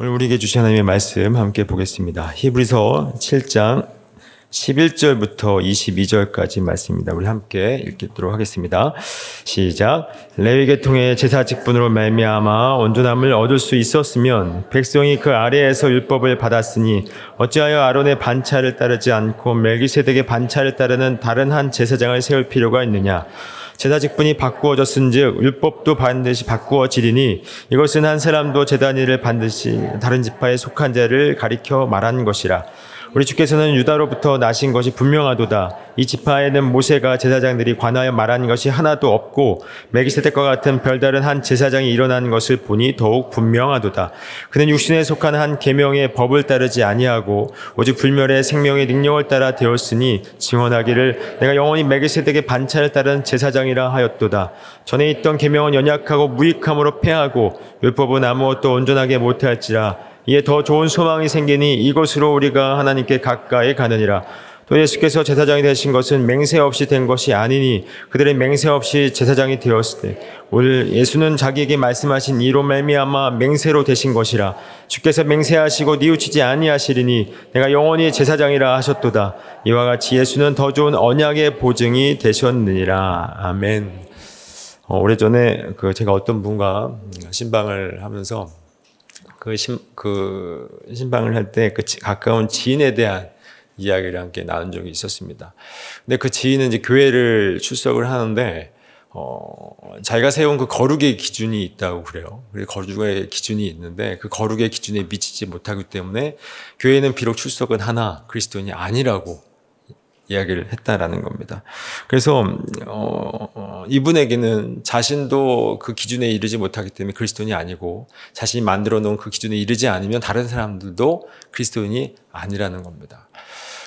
오늘 우리에게 주신 하나님의 말씀 함께 보겠습니다. 히브리서 7장 11절부터 22절까지 말씀입니다. 우리 함께 읽도록 하겠습니다. 시작. 레위 계통의 제사 직분으로 말미암아 온전함을 얻을 수 있었으면 백성이 그 아래에서 율법을 받았으니 어찌하여 아론의 반차를 따르지 않고 멜기세덱의 반차를 따르는 다른 한 제사장을 세울 필요가 있느냐? 제사 직분이 바꾸어졌은즉 율법도 반드시 바꾸어지리니 이것은 한 사람도 제단 일을 반드시 다른 지파에 속한 자를 가리켜 말한 것이라. 우리 주께서는 유다로부터 나신 것이 분명하도다. 이 지파에는 모세가 제사장들이 관하여 말한 것이 하나도 없고 메기세덱과 같은 별다른 한 제사장이 일어난 것을 보니 더욱 분명하도다. 그는 육신에 속한 한 계명의 법을 따르지 아니하고 오직 불멸의 생명의 능력을 따라 되었으니 증언하기를 내가 영원히 메기세덱의 반차를 따른 제사장이라 하였도다. 전에 있던 계명은 연약하고 무익함으로 패하고 율법은 아무것도 온전하게 못할지라 이에 더 좋은 소망이 생기니 이것으로 우리가 하나님께 가까이 가느니라. 또 예수께서 제사장이 되신 것은 맹세 없이 된 것이 아니니 그들의 맹세 없이 제사장이 되었을 때 오늘 예수는 자기에게 말씀하신 이로 말미암아 맹세로 되신 것이라 주께서 맹세하시고 뉘우치지 아니하시리니 내가 영원히 제사장이라 하셨도다 이와 같이 예수는 더 좋은 언약의 보증이 되셨느니라 아멘. 어, 오래전에 그 제가 어떤 분과 신방을 하면서 그, 신, 그 신방을 할 때 그 가까운 지인에 대한 이야기를 함께 나눈 적이 있었습니다. 근데 그 지인은 이제 교회를 출석을 하는데 어, 자기가 세운 그 거룩의 기준이 있다고 그래요. 거룩의 기준이 있는데 그 거룩의 기준에 미치지 못하기 때문에 교회는 비록 출석은 하나 그리스도인이 아니라고 이야기를 했다라는 겁니다. 그래서 어, 어, 이분에게는 자신도 그 기준에 이르지 못하기 때문에 그리스도인이 아니고 자신이 만들어 놓은 그 기준에 이르지 않으면 다른 사람들도 그리스도인이 아니라는 겁니다.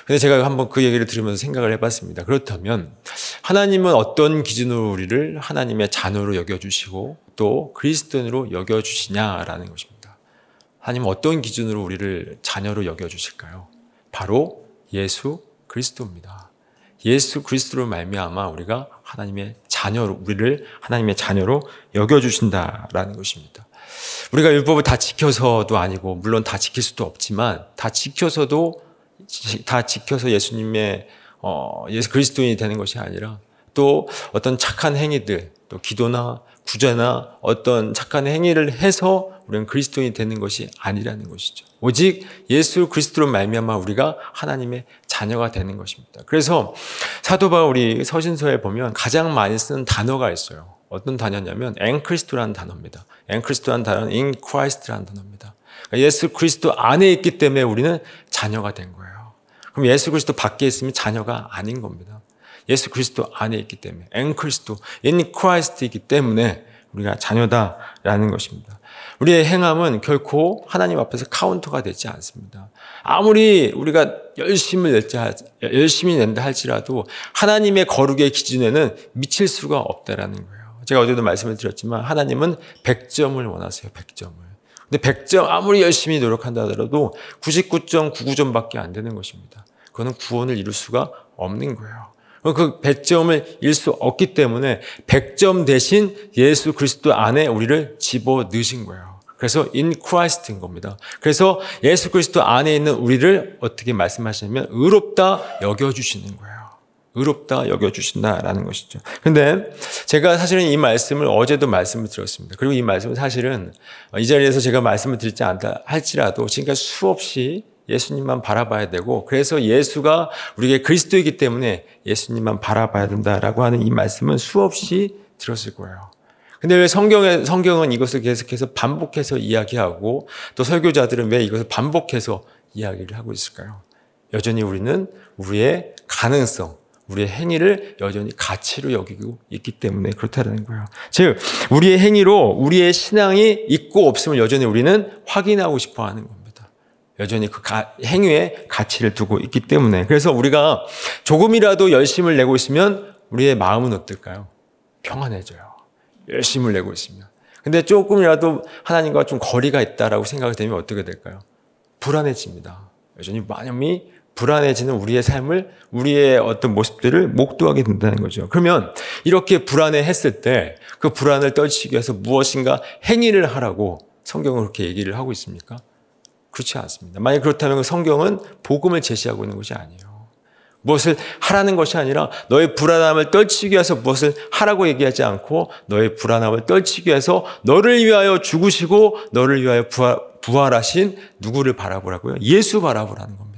근데 제가 한번 그 얘기를 들으면서 생각을 해봤습니다. 그렇다면 하나님은 어떤 기준으로 우리를 하나님의 자녀로 여겨주시고 또 그리스도인으로 여겨주시냐라는 것입니다. 하나님은 어떤 기준으로 우리를 자녀로 여겨주실까요? 바로 예수 그리스도입니다. 예수 그리스도로 말미암아 우리가 하나님의 자녀로 우리를 하나님의 자녀로 여겨 주신다라는 것입니다. 우리가 율법을 다 지켜서도 아니고 물론 다 지킬 수도 없지만 다 지켜서도 다 지켜서 예수님의 어, 예수 그리스도인이 되는 것이 아니라 또 어떤 착한 행위들 또 기도나 구제나 어떤 착한 행위를 해서 우리는 그리스도인이 되는 것이 아니라는 것이죠. 오직 예수 그리스도로 말미암아 우리가 하나님의 자녀가 되는 것입니다. 그래서 사도 바울 우리 서신서에 보면 가장 많이 쓰는 단어가 있어요. 어떤 단어냐면 앵크리스토라는 단어입니다. 앵크리스토라는 단어는 in Christ라는 단어입니다. 그러니까 예수 그리스도 안에 있기 때문에 우리는 자녀가 된 거예요. 그럼 예수 그리스도 밖에 있으면 자녀가 아닌 겁니다. 예수 그리스도 안에 있기 때문에 앵크리스도 in Christ이기 때문에 우리가 자녀다라는 것입니다. 우리의 행함은 결코 하나님 앞에서 카운터가 되지 않습니다. 아무리 우리가 열심을 낼자, 열심히 낸다 할지라도 하나님의 거룩의 기준에는 미칠 수가 없다라는 거예요. 제가 어제도 말씀을 드렸지만 하나님은 100점을 원하세요. 100점을. 근데 100점 아무리 열심히 노력한다 하더라도 99.99점밖에 안 되는 것입니다. 그거는 구원을 이룰 수가 없는 거예요. 그 100점을 일 수 없기 때문에 100점 대신 예수 그리스도 안에 우리를 집어 넣으신 거예요. 그래서 in Christ인 겁니다. 그래서 예수 그리스도 안에 있는 우리를 어떻게 말씀하시냐면 의롭다 여겨주시는 거예요. 의롭다 여겨주신다라는 것이죠. 근데 제가 사실은 이 말씀을 어제도 말씀을 드렸습니다. 그리고 이 말씀은 사실은 이 자리에서 제가 말씀을 드리지 않다 할지라도 지금까지 수없이 예수님만 바라봐야 되고 그래서 예수가 우리에게 그리스도이기 때문에 예수님만 바라봐야 된다라고 하는 이 말씀은 수없이 들었을 거예요. 근데 왜 성경에, 성경은 이것을 계속해서 반복해서 이야기하고 또 설교자들은 왜 이것을 반복해서 이야기를 하고 있을까요? 여전히 우리는 우리의 가능성, 우리의 행위를 여전히 가치로 여기고 있기 때문에 그렇다는 거예요. 즉, 우리의 행위로 우리의 신앙이 있고 없음을 여전히 우리는 확인하고 싶어 하는 겁니다. 여전히 그 가, 행위에 가치를 두고 있기 때문에. 그래서 우리가 조금이라도 열심을 내고 있으면 우리의 마음은 어떨까요? 평안해져요. 열심을 내고 있으면. 근데 조금이라도 하나님과 좀 거리가 있다라고 생각이 되면 어떻게 될까요? 불안해집니다. 여전히 마음이 불안해지는 우리의 삶을, 우리의 어떤 모습들을 목도하게 된다는 거죠. 그러면 이렇게 불안해 했을 때 그 불안을 떨치기 위해서 무엇인가 행위를 하라고 성경은 그렇게 얘기를 하고 있습니까? 그렇지 않습니다. 만약 그렇다면 그 성경은 복음을 제시하고 있는 것이 아니에요. 무엇을 하라는 것이 아니라 너의 불안함을 떨치기 위해서 무엇을 하라고 얘기하지 않고 너의 불안함을 떨치기 위해서 너를 위하여 죽으시고 너를 위하여 부활, 부활하신 누구를 바라보라고요? 예수 바라보라는 겁니다.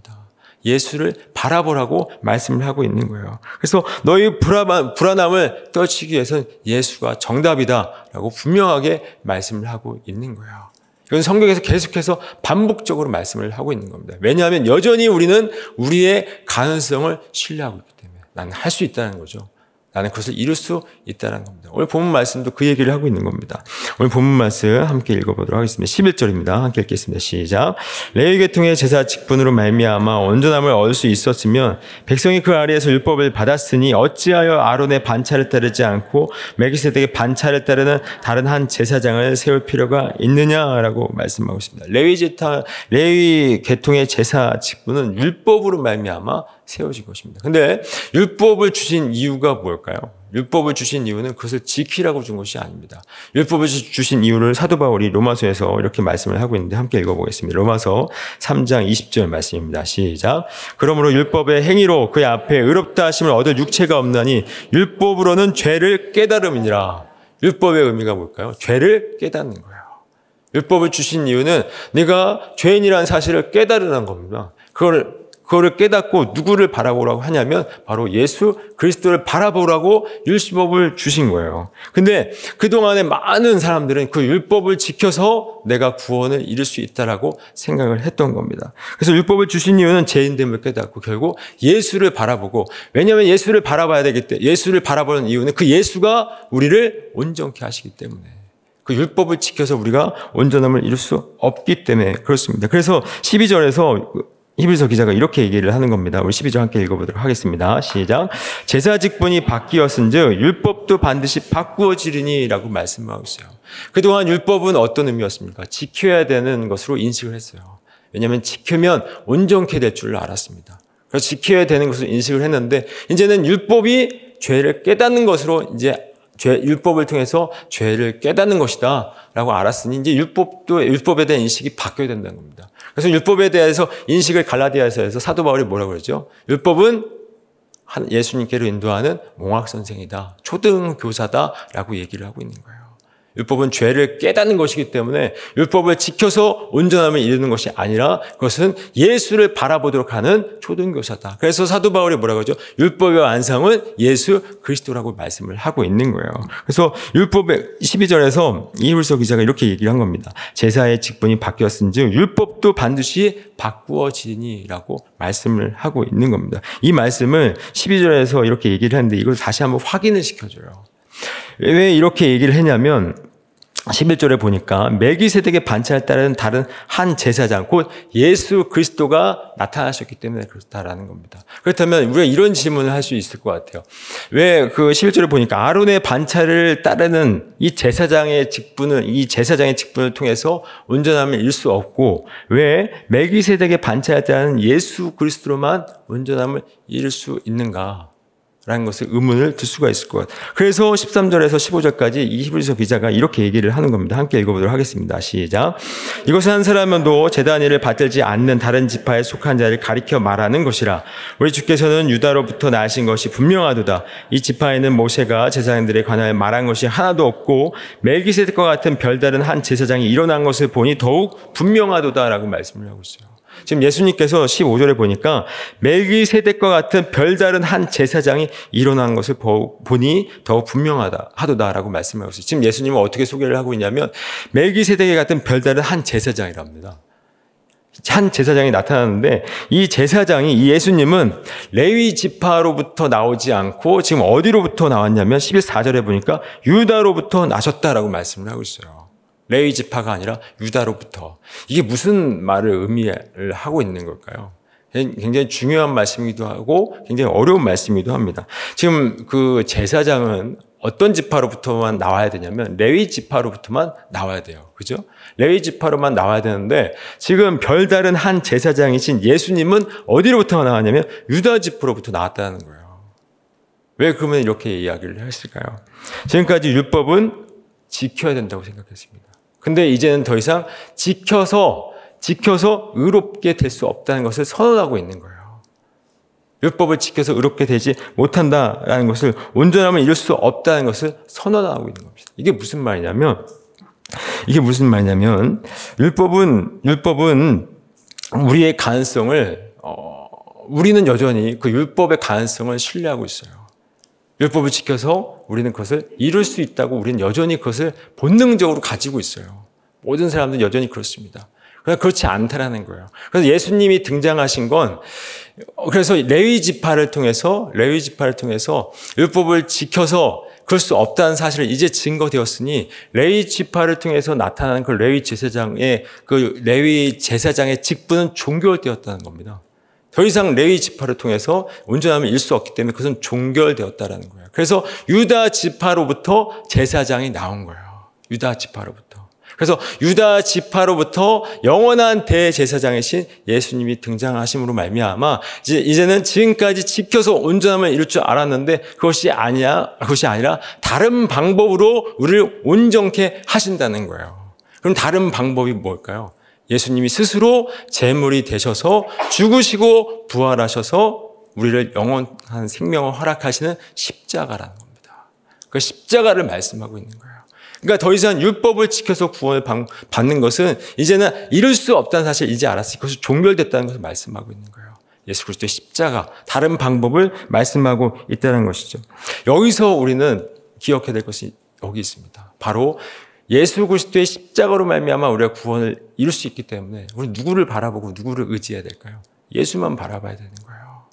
예수를 바라보라고 말씀을 하고 있는 거예요. 그래서 너희 불안, 불안함을 떨치기 위해서는 예수가 정답이다라고 분명하게 말씀을 하고 있는 거예요. 이건 성경에서 계속해서 반복적으로 말씀을 하고 있는 겁니다. 왜냐하면 여전히 우리는 우리의 가능성을 신뢰하고 있기 때문에 나는 할 수 있다는 거죠. 나는 그것을 이룰 수 있다는 겁니다. 오늘 본문 말씀도 그 얘기를 하고 있는 겁니다. 오늘 본문 말씀 함께 읽어보도록 하겠습니다. 11절입니다. 함께 읽겠습니다. 시작. 레위 계통의 제사 직분으로 말미암아 온전함을 얻을 수 있었으면 백성이 그 아래에서 율법을 받았으니 어찌하여 아론의 반차를 따르지 않고 메기세덱의 반차를 따르는 다른 한 제사장을 세울 필요가 있느냐라고 말씀하고 있습니다. 레위 제타 레위 계통의 제사 직분은 율법으로 말미암아 세워진 것입니다. 근데 율법을 주신 이유가 뭘까 요? 율법을 주신 이유는 그것을 지키라고 준 것이 아닙니다. 율법을 주신 이유를 사도 바울이 로마서에서 이렇게 말씀을 하고 있는데 함께 읽어보겠습니다. 로마서 3장 20절 말씀입니다. 시작. 그러므로 율법의 행위로 그의 앞에 의롭다 하심을 얻을 육체가 없나니 율법으로는 죄를 깨달음이니라. 율법의 의미가 뭘까요? 죄를 깨닫는 거예요. 율법을 주신 이유는 네가 죄인이라는 사실을 깨달으라는 겁니다. 그걸 그거를 깨닫고 누구를 바라보라고 하냐면 바로 예수 그리스도를 바라보라고 율법을 주신 거예요. 근데 그동안에 많은 사람들은 그 율법을 지켜서 내가 구원을 이룰 수 있다라고 생각을 했던 겁니다. 그래서 율법을 주신 이유는 죄인됨을 깨닫고 결국 예수를 바라보고 왜냐하면 예수를 바라봐야 되기 때문에 예수를 바라보는 이유는 그 예수가 우리를 온전케 하시기 때문에 그 율법을 지켜서 우리가 온전함을 이룰 수 없기 때문에 그렇습니다. 그래서 12절에서 히브리서 기자가 이렇게 얘기를 하는 겁니다. 우리 12절 함께 읽어보도록 하겠습니다. 시작. 제사 직분이 바뀌었은즉 율법도 반드시 바꾸어지리니라고 말씀하고 있어요. 그동안 율법은 어떤 의미였습니까? 지켜야 되는 것으로 인식을 했어요. 왜냐하면 지키면 온전케 될 줄 알았습니다. 그래서 지켜야 되는 것을 인식을 했는데 이제는 율법이 죄를 깨닫는 것으로 이제 죄, 율법을 통해서 죄를 깨닫는 것이다 라고 알았으니 이제 율법도 율법에 대한 인식이 바뀌어야 된다는 겁니다. 그래서 율법에 대해서 인식을 갈라디아서에서 사도 바울이 뭐라고 그러죠? 율법은 예수님께로 인도하는 몽학 선생이다, 초등 교사다 라고 얘기를 하고 있는 거예요. 율법은 죄를 깨닫는 것이기 때문에 율법을 지켜서 온전함을 이루는 것이 아니라 그것은 예수를 바라보도록 하는 초등교사다. 그래서 사도 바울이 뭐라고 하죠? 율법의 완성은 예수 그리스도라고 말씀을 하고 있는 거예요. 그래서 율법의 12절에서 이hul서 기자가 이렇게 얘기를 한 겁니다. 제사의 직분이 바뀌었은즉 율법도 반드시 바꾸어지니라고 말씀을 하고 있는 겁니다. 이 말씀을 12절에서 이렇게 얘기를 하는데 이걸 다시 한번 확인을 시켜줘요. 왜 이렇게 얘기를 했냐면 11절에 보니까 멜기세덱의 반차에 따른 다른 한 제사장 곧 예수 그리스도가 나타나셨기 때문에 그렇다라는 겁니다. 그렇다면 우리가 이런 질문을 할 수 있을 것 같아요. 왜 그 11절에 보니까 아론의 반차를 따르는 이 제사장의 직분을 이 제사장의 직분을 통해서 온전함을 잃을 수 없고 왜 멜기세덱의 반차에 따른 예수 그리스도로만 온전함을 잃을 수 있는가? 라는 것을 의문을 들 수가 있을 것 같아요. 그래서 13절에서 15절까지 이 히브리서 기자가 이렇게 얘기를 하는 겁니다. 함께 읽어보도록 하겠습니다. 시작. 이것은 한 사람도 재단 일을 받들지 않는 다른 지파에 속한 자를 가리켜 말하는 것이라. 우리 주께서는 유다로부터 나신 것이 분명하도다. 이 지파에는 모세가 제사장들에 관하여 말한 것이 하나도 없고 멜기세덱과 같은 별다른 한 제사장이 일어난 것을 보니 더욱 분명하도다라고 말씀을 하고 있어요. 지금 예수님께서 15절에 보니까 멜기세덱과 같은 별다른 한 제사장이 일어난 것을 보니 더 분명하다 하도다라고 말씀하고 있어요. 지금 예수님은 어떻게 소개를 하고 있냐면 멜기세덱에 같은 별다른 한 제사장이랍니다. 한 제사장이 나타나는데 이 제사장이 이 예수님은 레위 지파로부터 나오지 않고 지금 어디로부터 나왔냐면 11사절에 보니까 유다로부터 나셨다라고 말씀을 하고 있어요. 레위 지파가 아니라 유다로부터 이게 무슨 말을 의미를 하고 있는 걸까요? 굉장히 중요한 말씀이기도 하고 굉장히 어려운 말씀이기도 합니다. 지금 그 제사장은 어떤 지파로부터만 나와야 되냐면 레위 지파로부터만 나와야 돼요. 그죠? 레위 지파로만 나와야 되는데 지금 별다른 한 제사장이신 예수님은 어디로부터 나왔냐면 유다 지파로부터 나왔다는 거예요. 왜 그러면 이렇게 이야기를 했을까요? 지금까지 율법은 지켜야 된다고 생각했습니다. 근데 이제는 더 이상 지켜서 지켜서 의롭게 될 수 없다는 것을 선언하고 있는 거예요. 율법을 지켜서 의롭게 되지 못한다라는 것을 온전함을 이룰 수 없다는 것을 선언하고 있는 겁니다. 이게 무슨 말이냐면 이게 무슨 말이냐면 율법은 율법은 우리의 가능성을 어, 우리는 여전히 그 율법의 가능성을 신뢰하고 있어요. 율법을 지켜서 우리는 그것을 이룰 수 있다고 우리는 여전히 그것을 본능적으로 가지고 있어요. 모든 사람들은 여전히 그렇습니다. 그러나 그렇지 않다라는 거예요. 그래서 예수님이 등장하신 건 그래서 레위 지파를 통해서 레위 지파를 통해서 율법을 지켜서 그럴 수 없다는 사실을 이제 증거되었으니 레위 지파를 통해서 나타나는 그 레위 제사장의 그 레위 제사장의 직분은 종결되었다는 겁니다. 더 이상 레위 지파를 통해서 온전함을 잃을 수 없기 때문에 그것은 종결되었다라는 거예요. 그래서 유다 지파로부터 제사장이 나온 거예요. 유다 지파로부터. 그래서 유다 지파로부터 영원한 대제사장이신 예수님이 등장하심으로 말미암아 이제 이제는 지금까지 지켜서 온전함을 이룰 줄 알았는데 그것이 아니야 그것이 아니라 다른 방법으로 우리를 온전케 하신다는 거예요. 그럼 다른 방법이 뭘까요? 예수님이 스스로 제물이 되셔서 죽으시고 부활하셔서 우리를 영원한 생명을 허락하시는 십자가라는 겁니다. 그 십자가를 말씀하고 있는 거예요. 그러니까 더 이상 율법을 지켜서 구원을 받는 것은 이제는 이룰 수 없다는 사실을 이제 알았으니 그것이 종결됐다는 것을 말씀하고 있는 거예요. 예수 그리스도의 십자가 다른 방법을 말씀하고 있다는 것이죠. 여기서 우리는 기억해야 될 것이 여기 있습니다. 바로 예수 그리스도의 십자가로 말미암아 우리가 구원을 이룰 수 있기 때문에 우리 누구를 바라보고 누구를 의지해야 될까요? 예수만 바라봐야 되는 거예요.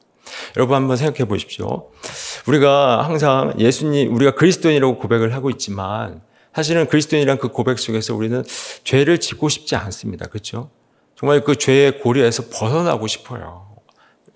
여러분 한번 생각해 보십시오. 우리가 항상 예수님 우리가 그리스도인이라고 고백을 하고 있지만 사실은 그리스도인이란 그 고백 속에서 우리는 죄를 짓고 싶지 않습니다. 그렇죠? 정말 그 죄의 고리에서 벗어나고 싶어요.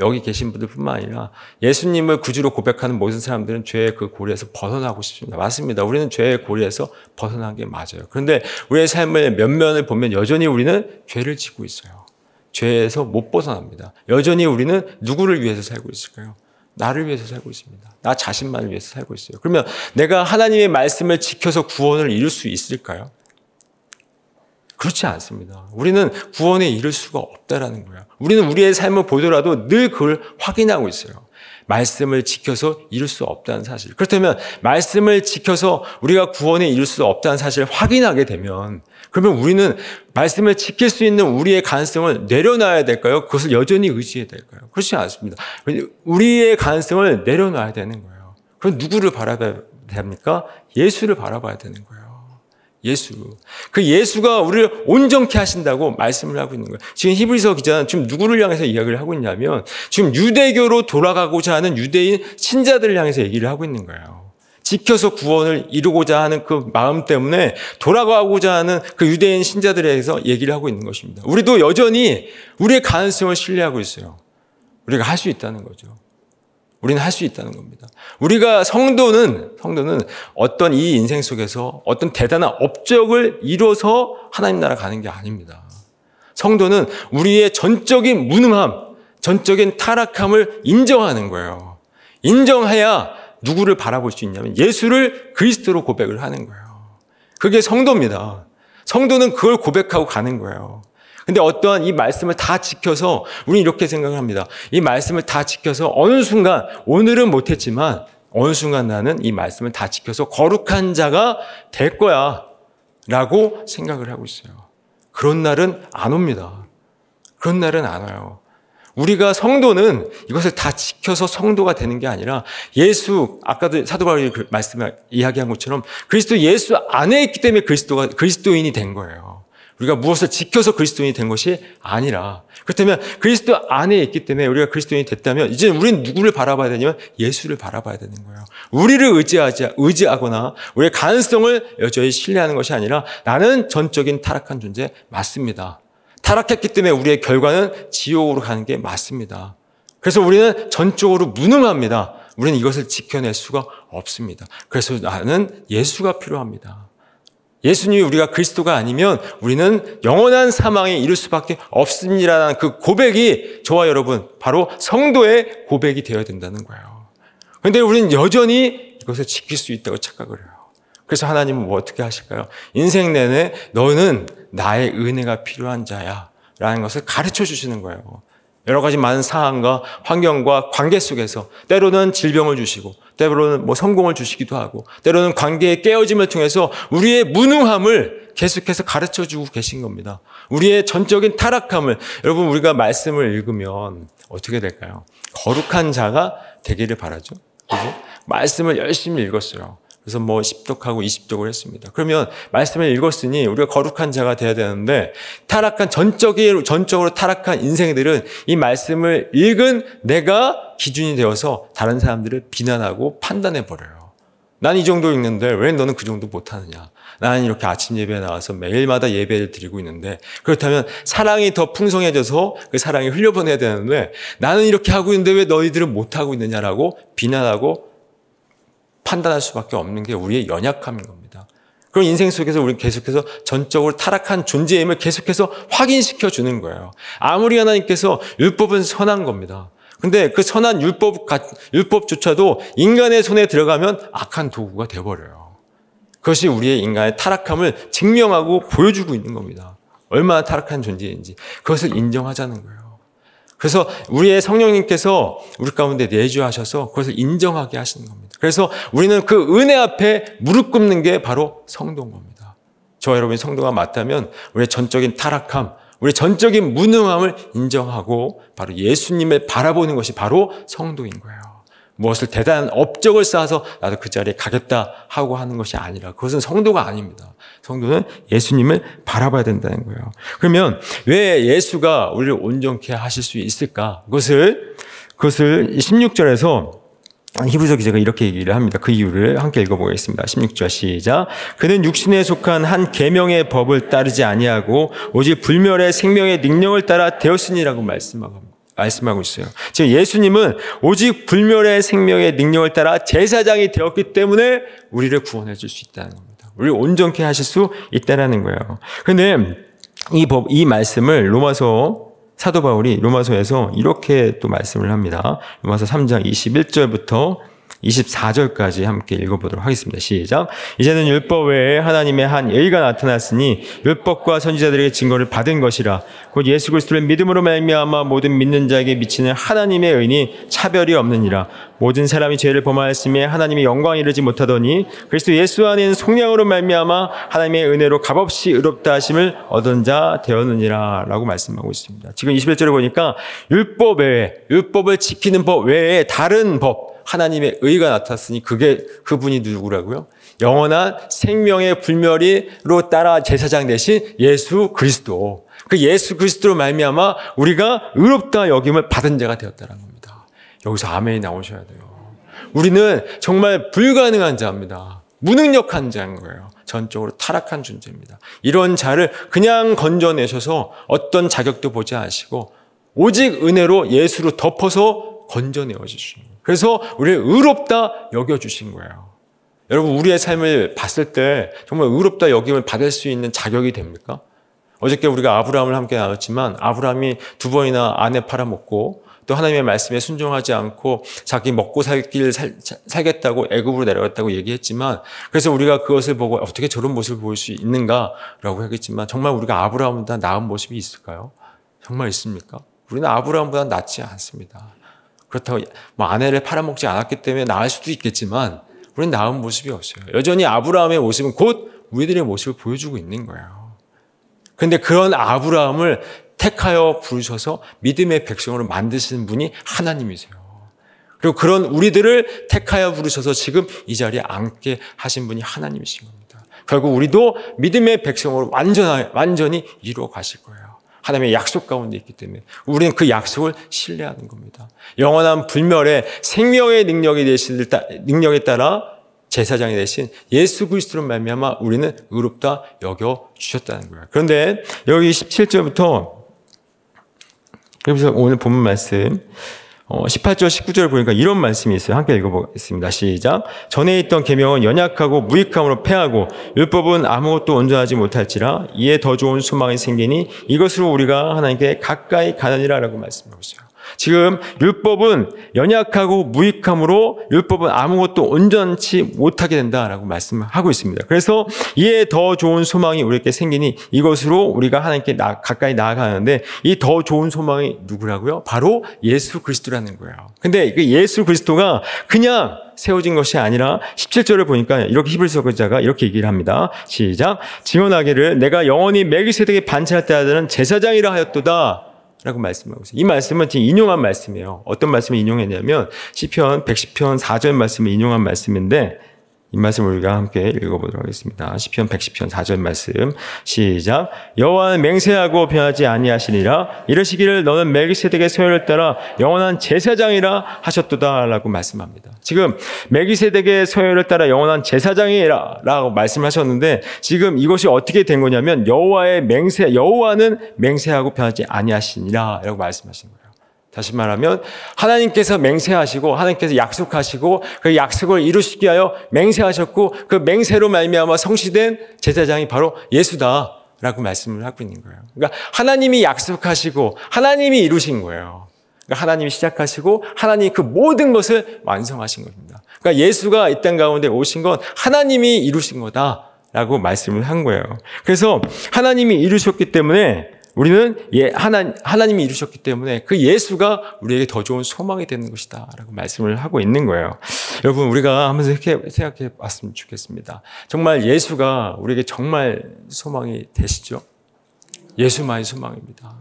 여기 계신 분들뿐만 아니라 예수님을 구주로 고백하는 모든 사람들은 죄의 그 고리에서 벗어나고 싶습니다. 맞습니다. 우리는 죄의 고리에서 벗어난 게 맞아요. 그런데 우리의 삶의 면면을 보면 여전히 우리는 죄를 짓고 있어요. 죄에서 못 벗어납니다. 여전히 우리는 누구를 위해서 살고 있을까요? 나를 위해서 살고 있습니다. 나 자신만을 위해서 살고 있어요. 그러면 내가 하나님의 말씀을 지켜서 구원을 이룰 수 있을까요? 그렇지 않습니다. 우리는 구원에 이를 수가 없다라는 거예요. 우리는 우리의 삶을 보더라도 늘 그걸 확인하고 있어요. 말씀을 지켜서 이룰 수 없다는 사실. 그렇다면 말씀을 지켜서 우리가 구원에 이룰 수 없다는 사실을 확인하게 되면 그러면 우리는 말씀을 지킬 수 있는 우리의 가능성을 내려놔야 될까요? 그것을 여전히 의지해야 될까요? 그렇지 않습니다. 우리의 가능성을 내려놔야 되는 거예요. 그럼 누구를 바라봐야 됩니까? 예수를 바라봐야 되는 거예요. 예수. 그 예수가 우리를 온전케 하신다고 말씀을 하고 있는 거예요. 지금 히브리서 기자는 지금 누구를 향해서 이야기를 하고 있냐면 지금 유대교로 돌아가고자 하는 유대인 신자들을 향해서 얘기를 하고 있는 거예요. 지켜서 구원을 이루고자 하는 그 마음 때문에 돌아가고자 하는 그 유대인 신자들에게서 얘기를 하고 있는 것입니다. 우리도 여전히 우리의 가능성을 신뢰하고 있어요. 우리가 할 수 있다는 거죠. 우리는 할 수 있다는 겁니다. 우리가 성도는 성도는 어떤 이 인생 속에서 어떤 대단한 업적을 이뤄서 하나님 나라 가는 게 아닙니다. 성도는 우리의 전적인 무능함, 전적인 타락함을 인정하는 거예요. 인정해야 누구를 바라볼 수 있냐면 예수를 그리스도로 고백을 하는 거예요. 그게 성도입니다. 성도는 그걸 고백하고 가는 거예요. 근데 어떠한 이 말씀을 다 지켜서 우리 이렇게 생각을 합니다. 이 말씀을 다 지켜서 어느 순간 오늘은 못했지만 어느 순간 나는 이 말씀을 다 지켜서 거룩한 자가 될 거야 라고 생각을 하고 있어요. 그런 날은 안 옵니다. 그런 날은 안 와요. 우리가 성도는 이것을 다 지켜서 성도가 되는 게 아니라 예수 아까도 사도 바울이 그 말씀을 이야기한 것처럼 그리스도 예수 안에 있기 때문에 그리스도가 그리스도인이 된 거예요. 우리가 무엇을 지켜서 그리스도인이 된 것이 아니라 그렇다면 그리스도 안에 있기 때문에 우리가 그리스도인이 됐다면 이제 우리는 누구를 바라봐야 되냐면 예수를 바라봐야 되는 거예요. 우리를 의지하지 의지하거나 우리의 가능성을 여전히 신뢰하는 것이 아니라 나는 전적인 타락한 존재 맞습니다. 타락했기 때문에 우리의 결과는 지옥으로 가는 게 맞습니다. 그래서 우리는 전적으로 무능합니다. 우리는 이것을 지켜낼 수가 없습니다. 그래서 나는 예수가 필요합니다. 예수님이 우리가 그리스도가 아니면 우리는 영원한 사망에 이를 수밖에 없습니다라는 그 고백이 저와 여러분 바로 성도의 고백이 되어야 된다는 거예요. 그런데 우리는 여전히 이것을 지킬 수 있다고 착각을 해요. 그래서 하나님은 뭐 어떻게 하실까요? 인생 내내 너는 나의 은혜가 필요한 자야. 라는 것을 가르쳐 주시는 거예요. 여러 가지 많은 상황과 환경과 관계 속에서 때로는 질병을 주시고 때로는 뭐 성공을 주시기도 하고 때로는 관계의 깨어짐을 통해서 우리의 무능함을 계속해서 가르쳐 주고 계신 겁니다. 우리의 전적인 타락함을 여러분 우리가 말씀을 읽으면 어떻게 될까요? 거룩한 자가 되기를 바라죠. 그죠? 말씀을 열심히 읽었어요. 그래서 뭐 10독하고 20독을 했습니다. 그러면 말씀을 읽었으니 우리가 거룩한 자가 돼야 되는데 타락한 전적인 전적으로 타락한 인생들은 이 말씀을 읽은 내가 기준이 되어서 다른 사람들을 비난하고 판단해 버려요. 난 이 정도 읽는데 왜 너는 그 정도 못하느냐? 나는 이렇게 아침 예배에 나와서 매일마다 예배를 드리고 있는데 그렇다면 사랑이 더 풍성해져서 그 사랑이 흘려보내야 되는데 나는 이렇게 하고 있는데 왜 너희들은 못하고 있느냐라고 비난하고 판단할 수밖에 없는 게 우리의 연약함인 겁니다. 그럼 인생 속에서 우리는 계속해서 전적으로 타락한 존재임을 계속해서 확인시켜 주는 거예요. 아무리 하나님께서 율법은 선한 겁니다. 근데 그 선한 율법, 율법조차도 인간의 손에 들어가면 악한 도구가 되어버려요. 그것이 우리의 인간의 타락함을 증명하고 보여주고 있는 겁니다. 얼마나 타락한 존재인지. 그것을 인정하자는 거예요. 그래서 우리의 성령님께서 우리 가운데 내주하셔서 그것을 인정하게 하시는 겁니다. 그래서 우리는 그 은혜 앞에 무릎 꿇는 게 바로 성도인 겁니다. 저 여러분이 성도가 맞다면 우리의 전적인 타락함, 우리의 전적인 무능함을 인정하고 바로 예수님을 바라보는 것이 바로 성도인 거예요. 무엇을 대단한 업적을 쌓아서 나도 그 자리에 가겠다 하고 하는 것이 아니라 그것은 성도가 아닙니다. 성도는 예수님을 바라봐야 된다는 거예요. 그러면 왜 예수가 우리를 온전케 하실 수 있을까? 그것을 그것을 16절에서 히브리서 기자가 이렇게 얘기를 합니다. 그 이유를 함께 읽어보겠습니다. 16절 시작. 그는 육신에 속한 한 계명의 법을 따르지 아니하고 오직 불멸의 생명의 능력을 따라 되었으니라고 말씀하고 말씀하고 있어요. 지금 예수님은 오직 불멸의 생명의 능력을 따라 제사장이 되었기 때문에 우리를 구원해 줄 수 있다는 겁니다. 우리를 온전케 하실 수 있다라는 거예요. 근데 이 법, 이 말씀을 로마서 사도 바울이 로마서에서 이렇게 또 말씀을 합니다. 로마서 3장 21절부터 24절까지 함께 읽어보도록 하겠습니다. 시작. 이제는 율법 외에 하나님의 한 예의가 나타났으니 율법과 선지자들에게 증거를 받은 것이라 곧 예수 그리스도를 믿음으로 말미암아 모든 믿는 자에게 미치는 하나님의 의니 차별이 없느니라 모든 사람이 죄를 범하였음에 하나님의 영광 이르지 못하더니 그리스도 예수 안에는 속량으로 말미암아 하나님의 은혜로 값없이 의롭다 하심을 얻은 자 되었느니라라고 말씀하고 있습니다. 지금 21절에 보니까 율법 외에 율법을 지키는 법 외에 다른 법 하나님의 의가 나타났으니 그게 그분이 누구라고요? 영원한 생명의 불멸이로 따라 제사장 대신 예수 그리스도. 그 예수 그리스도로 말미암아 우리가 의롭다 여김을 받은 자가 되었다는 겁니다. 여기서 아멘이 나오셔야 돼요. 우리는 정말 불가능한 자입니다. 무능력한 자인 거예요. 전적으로 타락한 존재입니다. 이런 자를 그냥 건져내셔서 어떤 자격도 보지 않으시고 오직 은혜로 예수로 덮어서 건져내어 주십니다. 그래서 우리를 의롭다 여겨 주신 거예요. 여러분, 우리의 삶을 봤을 때 정말 의롭다 여김을 받을 수 있는 자격이 됩니까? 어저께 우리가 아브라함을 함께 나눴지만 아브라함이 두 번이나 아내 팔아먹고 또 하나님의 말씀에 순종하지 않고 자기 먹고 살길 살, 살겠다고 애굽으로 내려갔다고 얘기했지만 그래서 우리가 그것을 보고 어떻게 저런 모습을 보일 수 있는가라고 하겠지만 정말 우리가 아브라함보다 나은 모습이 있을까요? 정말 있습니까? 우리는 아브라함보다 낫지 않습니다. 그렇다고 뭐 아내를 팔아먹지 않았기 때문에 나을 수도 있겠지만 우리는 나은 모습이 없어요. 여전히 아브라함의 모습은 곧 우리들의 모습을 보여주고 있는 거예요. 그런데 그런 아브라함을 택하여 부르셔서 믿음의 백성으로 만드시는 분이 하나님이세요. 그리고 그런 우리들을 택하여 부르셔서 지금 이 자리에 앉게 하신 분이 하나님이신 겁니다. 결국 우리도 믿음의 백성으로 완전히, 이루어 가실 거예요. 하나님의 약속 가운데 있기 때문에 우리는 그 약속을 신뢰하는 겁니다. 영원한 불멸의 생명의 능력이 되신 능력에 따라 제사장이 되신 예수 그리스도로 말미암아 우리는 의롭다 여겨 주셨다는 거예요. 그런데 여기 17절부터 그래서 오늘 본문 말씀 18절, 어, 19절 보니까 이런 말씀이 있어요. 함께 읽어보겠습니다. 시작. 전에 있던 계명은 연약하고 무익함으로 패하고 율법은 아무것도 온전하지 못할지라 이에 더 좋은 소망이 생기니 이것으로 우리가 하나님께 가까이 가느니라라고 말씀하고 있어요. 지금 율법은 연약하고 무익함으로 율법은 아무것도 온전치 못하게 된다라고 말씀을 하고 있습니다. 그래서 이에 더 좋은 소망이 우리에게 생기니 이것으로 우리가 하나님께 나, 가까이 나아가는데 이 더 좋은 소망이 누구라고요? 바로 예수 그리스도라는 거예요. 근데 그 예수 그리스도가 그냥 세워진 것이 아니라 17절을 보니까 이렇게 히브리서 기자가 이렇게 얘기를 합니다. 시작. 증언하기를 내가 영원히 멜기세덱의 반차할 때 하는 제사장이라 하였도다. 라고 말씀하고 있어요. 이 말씀은 지금 인용한 말씀이에요. 어떤 말씀을 인용했냐면 시편 110편 4절 말씀을 인용한 말씀인데 이 말씀 우리가 함께 읽어보도록 하겠습니다. 시편 110편 4절 말씀 시작 여호와는 맹세하고 변하지 아니하시니라 이러시기를 너는 멜기세덱의 소열을 따라 영원한 제사장이라 하셨도다 라고 말씀합니다. 지금 멜기세덱의 소열을 따라 영원한 제사장이라 라고 말씀하셨는데 지금 이것이 어떻게 된 거냐면 여호와의 맹세 여호와는 맹세하고 변하지 아니하시니라 라고 말씀하신 거예요. 다시 말하면 하나님께서 맹세하시고 하나님께서 약속하시고 그 약속을 이루시기 위하여 맹세하셨고 그 맹세로 말미암아 성취된 제사장이 바로 예수다라고 말씀을 하고 있는 거예요. 그러니까 하나님이 약속하시고 하나님이 이루신 거예요. 그러니까 하나님이 시작하시고 하나님이 그 모든 것을 완성하신 겁니다. 그러니까 예수가 이 땅 가운데 오신 건 하나님이 이루신 거다라고 말씀을 한 거예요. 그래서 하나님이 이루셨기 때문에 우리는 예, 하나, 하나님이 이루셨기 때문에 그 예수가 우리에게 더 좋은 소망이 되는 것이다. 라고 말씀을 하고 있는 거예요. 여러분, 우리가 한번 생각해, 봤으면 좋겠습니다. 정말 예수가 우리에게 정말 소망이 되시죠? 예수만이 소망입니다.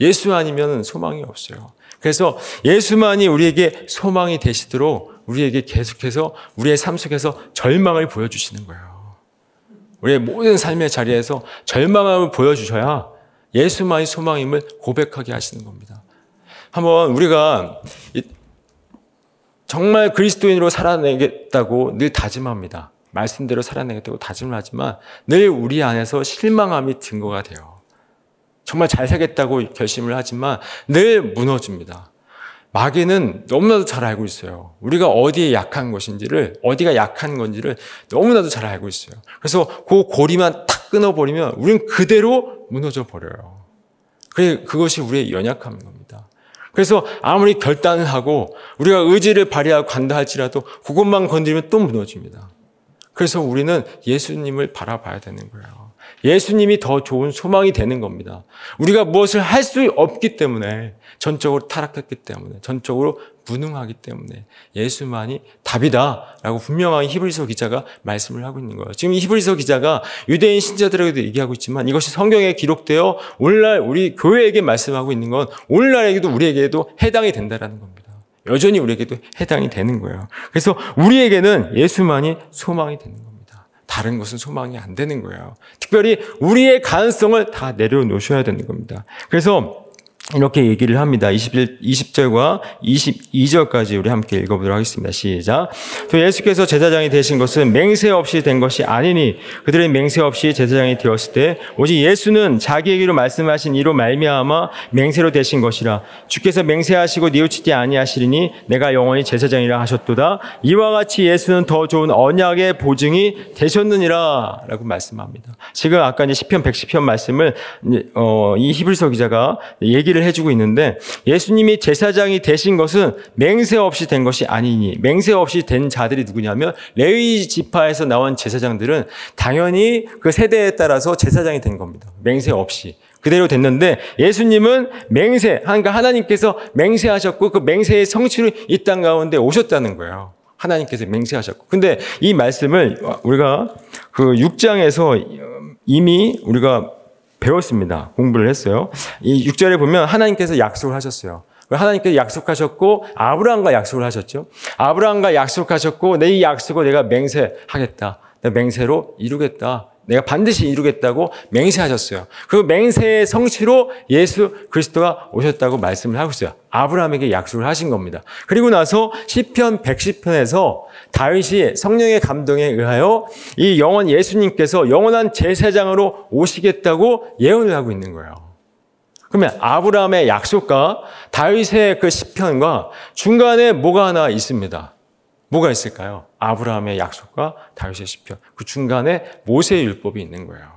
예수 아니면 소망이 없어요. 그래서 예수만이 우리에게 소망이 되시도록 우리에게 계속해서 우리의 삶 속에서 절망을 보여주시는 거예요. 우리의 모든 삶의 자리에서 절망함을 보여주셔야 예수만이 소망임을 고백하게 하시는 겁니다. 한번 우리가 정말 그리스도인으로 살아내겠다고 늘 다짐합니다. 말씀대로 살아내겠다고 다짐을 하지만 늘 우리 안에서 실망함이 증거가 돼요. 정말 잘 살겠다고 결심을 하지만 늘 무너집니다. 마귀는 너무나도 잘 알고 있어요. 우리가 어디에 약한 것인지를, 어디가 약한 건지를 너무나도 잘 알고 있어요. 그래서 그 고리만 탁 끊어버리면 우리는 그대로 무너져 버려요. 그것이 우리의 연약함인 겁니다. 그래서 아무리 결단을 하고 우리가 의지를 발휘하고 간다 할지라도 그것만 건드리면 또 무너집니다. 그래서 우리는 예수님을 바라봐야 되는 거예요. 예수님이 더 좋은 소망이 되는 겁니다. 우리가 무엇을 할 수 없기 때문에 전적으로 타락했기 때문에 전적으로 무능하기 때문에 예수만이 답이다라고 분명하게 히브리서 기자가 말씀을 하고 있는 거예요. 지금 히브리서 기자가 유대인 신자들에게도 얘기하고 있지만 이것이 성경에 기록되어 오늘날 우리 교회에게 말씀하고 있는 건 오늘날에게도 우리에게도 해당이 된다라는 겁니다. 여전히 우리에게도 해당이 되는 거예요. 그래서 우리에게는 예수만이 소망이 되는 겁니다. 다른 것은 소망이 안 되는 거예요. 특별히 우리의 가능성을 다 내려놓으셔야 되는 겁니다. 그래서 이렇게 얘기를 합니다. 21, 20절과 22절까지 우리 함께 읽어보도록 하겠습니다. 시작. 또 예수께서 제사장이 되신 것은 맹세 없이 된 것이 아니니 그들의 맹세 없이 제사장이 되었을 때 오직 예수는 자기에게로 말씀하신 이로 말미암아 맹세로 되신 것이라 주께서 맹세하시고 뉘우치지 아니하시리니 내가 영원히 제사장이라 하셨도다. 이와 같이 예수는 더 좋은 언약의 보증이 되셨느니라 라고 말씀합니다. 지금 아까 이제 시편 110편 말씀을 어, 이 히브리서 기자가 얘기를 얘기를 해주고 있는데 예수님이 제사장이 되신 것은 맹세 없이 된 것이 아니니 맹세 없이 된 자들이 누구냐면 레위 지파에서 나온 제사장들은 당연히 그 세대에 따라서 제사장이 된 겁니다. 맹세 없이. 그대로 됐는데 예수님은 맹세, 그러니까 하나님께서 맹세하셨고 그 맹세의 성취로 이 땅 가운데 오셨다는 거예요. 하나님께서 맹세하셨고. 근데 이 말씀을 우리가 그 6장에서 이미 우리가 배웠습니다. 공부를 했어요. 이 6절에 보면 하나님께서 약속을 하셨어요. 하나님께서 약속하셨고 아브라함과 약속을 하셨죠. 아브라함과 약속하셨고 내 이 약속을 내가 맹세하겠다. 내 맹세로 이루겠다. 내가 반드시 이루겠다고 맹세하셨어요. 그 맹세의 성취로 예수 그리스도가 오셨다고 말씀을 하고 있어요. 아브라함에게 약속을 하신 겁니다. 그리고 나서 시편 110편에서 다윗이 성령의 감동에 의하여 이 영원 예수님께서 영원한 제사장으로 오시겠다고 예언을 하고 있는 거예요. 그러면 아브라함의 약속과 다윗의 그 시편과 중간에 뭐가 하나 있습니다. 뭐가 있을까요? 아브라함의 약속과 다윗의 시편. 그 중간에 모세의 율법이 있는 거예요.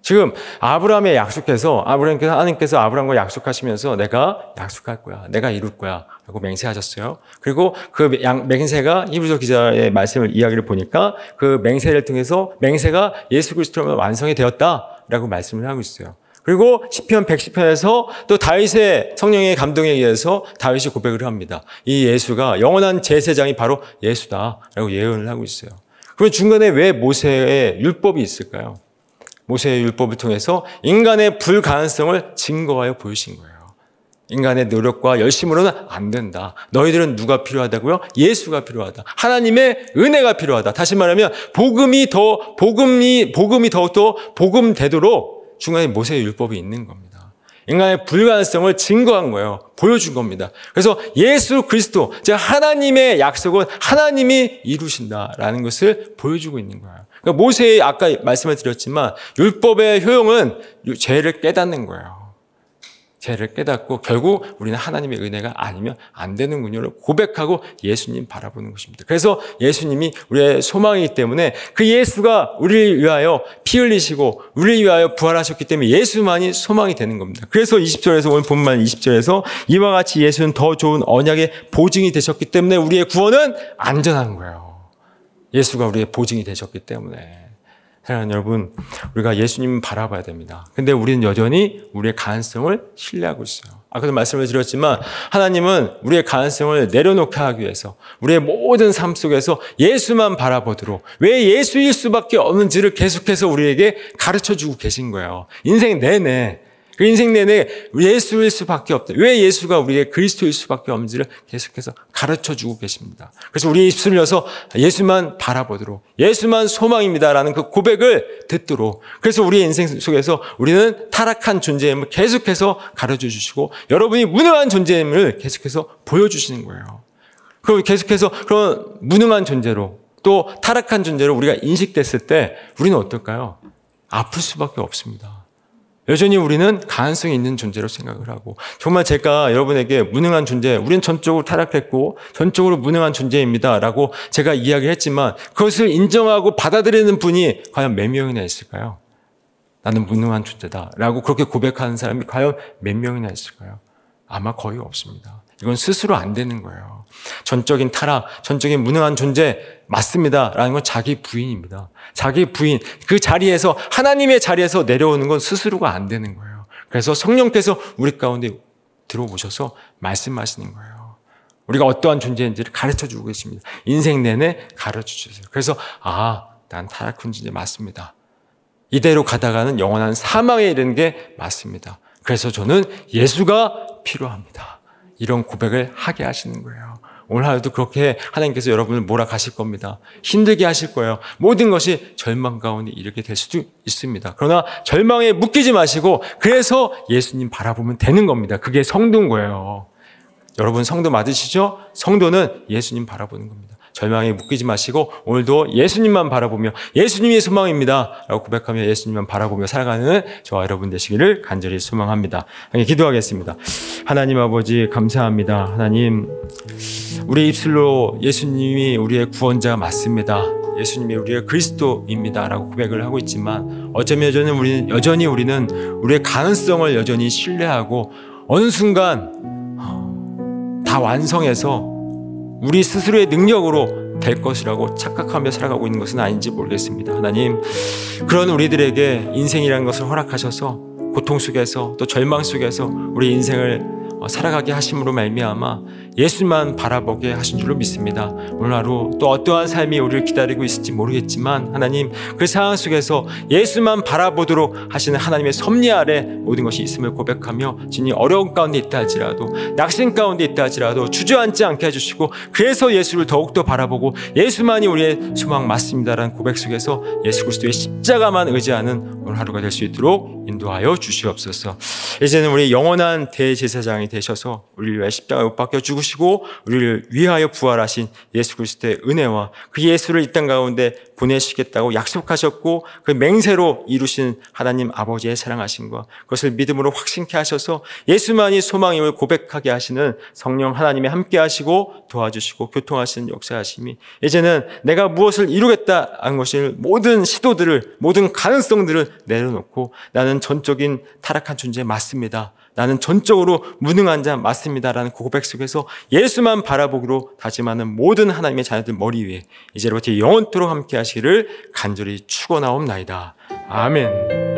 지금 아브라함에 약속해서 아브라함께서 하나님께서 아브라함과 약속하시면서 내가 약속할 거야. 내가 이룰 거야. 라고 맹세하셨어요. 그리고 그 맹세가 히브리서 기자의 말씀을 이야기를 보니까 그 맹세를 통해서 맹세가 예수 그리스도로 완성이 되었다라고 말씀을 하고 있어요. 그리고 시편 110편에서 또 다윗의 성령의 감동에 의해서 다윗이 고백을 합니다. 이 예수가 영원한 제사장이 바로 예수다라고 예언을 하고 있어요. 그럼 중간에 왜 모세의 율법이 있을까요? 모세의 율법을 통해서 인간의 불가능성을 증거하여 보이신 거예요. 인간의 노력과 열심으로는 안 된다. 너희들은 누가 필요하다고요? 예수가 필요하다. 하나님의 은혜가 필요하다. 다시 말하면 복음이 더 복음이 복음이 더욱더 복음 되도록 중간에 모세의 율법이 있는 겁니다. 인간의 불가능성을 증거한 거예요. 보여준 겁니다. 그래서 예수 그리스도, 즉 하나님의 약속은 하나님이 이루신다라는 것을 보여주고 있는 거예요. 그러니까 모세의 아까 말씀을 드렸지만 율법의 효용은 죄를 깨닫는 거예요. 죄를 깨닫고 결국 우리는 하나님의 은혜가 아니면 안 되는군요를 고백하고 예수님 바라보는 것입니다. 그래서 예수님이 우리의 소망이기 때문에 그 예수가 우리를 위하여 피 흘리시고 우리를 위하여 부활하셨기 때문에 예수만이 소망이 되는 겁니다. 그래서 20절에서 오늘 본문 20절에서 이와 같이 예수는 더 좋은 언약의 보증이 되셨기 때문에 우리의 구원은 안전한 거예요. 예수가 우리의 보증이 되셨기 때문에. 사랑하는 여러분, 우리가 예수님 바라봐야 됩니다. 근데 우리는 여전히 우리의 가능성을 신뢰하고 있어요. 아까도 말씀을 드렸지만 하나님은 우리의 가능성을 내려놓게 하기 위해서 우리의 모든 삶 속에서 예수만 바라보도록 왜 예수일 수밖에 없는지를 계속해서 우리에게 가르쳐 주고 계신 거예요. 인생 내내 그 인생 내내 예수일 수밖에 없다. 왜 예수가 우리의 그리스도일 수밖에 없는지를 계속해서 가르쳐 주고 계십니다. 그래서 우리 입술을 여서 예수만 바라보도록 예수만 소망입니다라는 그 고백을 듣도록 그래서 우리의 인생 속에서 우리는 타락한 존재임을 계속해서 가르쳐 주시고 여러분이 무능한 존재임을 계속해서 보여주시는 거예요. 그럼 계속해서 그런 무능한 존재로 또 타락한 존재로 우리가 인식됐을 때 우리는 어떨까요? 아플 수밖에 없습니다. 여전히 우리는 가능성이 있는 존재로 생각을 하고 정말 제가 여러분에게 무능한 존재, 우리는 전적으로 타락했고 전적으로 무능한 존재입니다라고 제가 이야기를 했지만 그것을 인정하고 받아들이는 분이 과연 몇 명이나 있을까요? 나는 무능한 존재다라고 그렇게 고백하는 사람이 과연 몇 명이나 있을까요? 아마 거의 없습니다. 이건 스스로 안 되는 거예요. 전적인 타락, 전적인 무능한 존재 맞습니다. 라는 건 자기 부인입니다. 자기 부인, 그 자리에서, 하나님의 자리에서 내려오는 건 스스로가 안 되는 거예요. 그래서 성령께서 우리 가운데 들어오셔서 말씀하시는 거예요. 우리가 어떠한 존재인지를 가르쳐 주고 계십니다. 인생 내내 가르쳐 주세요. 그래서, 아, 난 타락한 존재 맞습니다. 이대로 가다가는 영원한 사망에 이르는 게 맞습니다. 그래서 저는 예수가 필요합니다. 이런 고백을 하게 하시는 거예요. 오늘 하루도 그렇게 하나님께서 여러분을 몰아가실 겁니다. 힘들게 하실 거예요. 모든 것이 절망 가운데 이르게 될 수도 있습니다. 그러나 절망에 묶이지 마시고 그래서 예수님 바라보면 되는 겁니다. 그게 성도인 거예요. 여러분 성도 맞으시죠? 성도는 예수님 바라보는 겁니다. 절망에 묶이지 마시고 오늘도 예수님만 바라보며 예수님이 소망입니다. 라고 고백하며 예수님만 바라보며 살아가는 저와 여러분 되시기를 간절히 소망합니다. 기도하겠습니다. 하나님 아버지 감사합니다. 하나님 우리 입술로 예수님이 우리의 구원자 맞습니다. 예수님이 우리의 그리스도입니다라고 고백을 하고 있지만 어쩌면 여전히 우리는 여전히 우리는 우리의 가능성을 여전히 신뢰하고 어느 순간 다 완성해서 우리 스스로의 능력으로 될 것이라고 착각하며 살아가고 있는 것은 아닌지 모르겠습니다. 하나님, 그런 우리들에게 인생이라는 것을 허락하셔서 고통 속에서 또 절망 속에서 우리 인생을 어, 살아가게 하심으로 말미암아 예수만 바라보게 하신 줄로 믿습니다. 오늘 하루 또 어떠한 삶이 우리를 기다리고 있을지 모르겠지만 하나님 그 상황 속에서 예수만 바라보도록 하시는 하나님의 섭리 아래 모든 것이 있음을 고백하며 진이 어려운 가운데 있다 할지라도 낙심 가운데 있다 할지라도 주저앉지 않게 해주시고 그래서 예수를 더욱더 바라보고 예수만이 우리의 소망 맞습니다라는 고백 속에서 예수 그리스도의 십자가만 의지하는 오늘 하루가 될 수 있도록 인도하여 주시옵소서. 이제는 우리 영원한 대제사장이 되셔서 우리를 위해 십자가에 못 박혀 죽으 시고 우리를 위하여 부활하신 예수 그리스도의 은혜와 그 예수를 이 땅 가운데 보내시겠다고 약속하셨고 그 맹세로 이루신 하나님 아버지의 사랑하심과 그것을 믿음으로 확신케 하셔서 예수만이 소망임을 고백하게 하시는 성령 하나님의 함께 하시고 도와주시고 교통하시는 역사하심이 이제는 내가 무엇을 이루겠다 하는 것을 모든 시도들을 모든 가능성들을 내려놓고 나는 전적인 타락한 존재 맞습니다. 나는 전적으로 무능한 자 맞습니다라는 그 고백 속에서 예수만 바라보기로 다짐하는 모든 하나님의 자녀들 머리 위에 이제로부터 영원토록 함께 하시기를 간절히 축원하옵나이다. 아멘.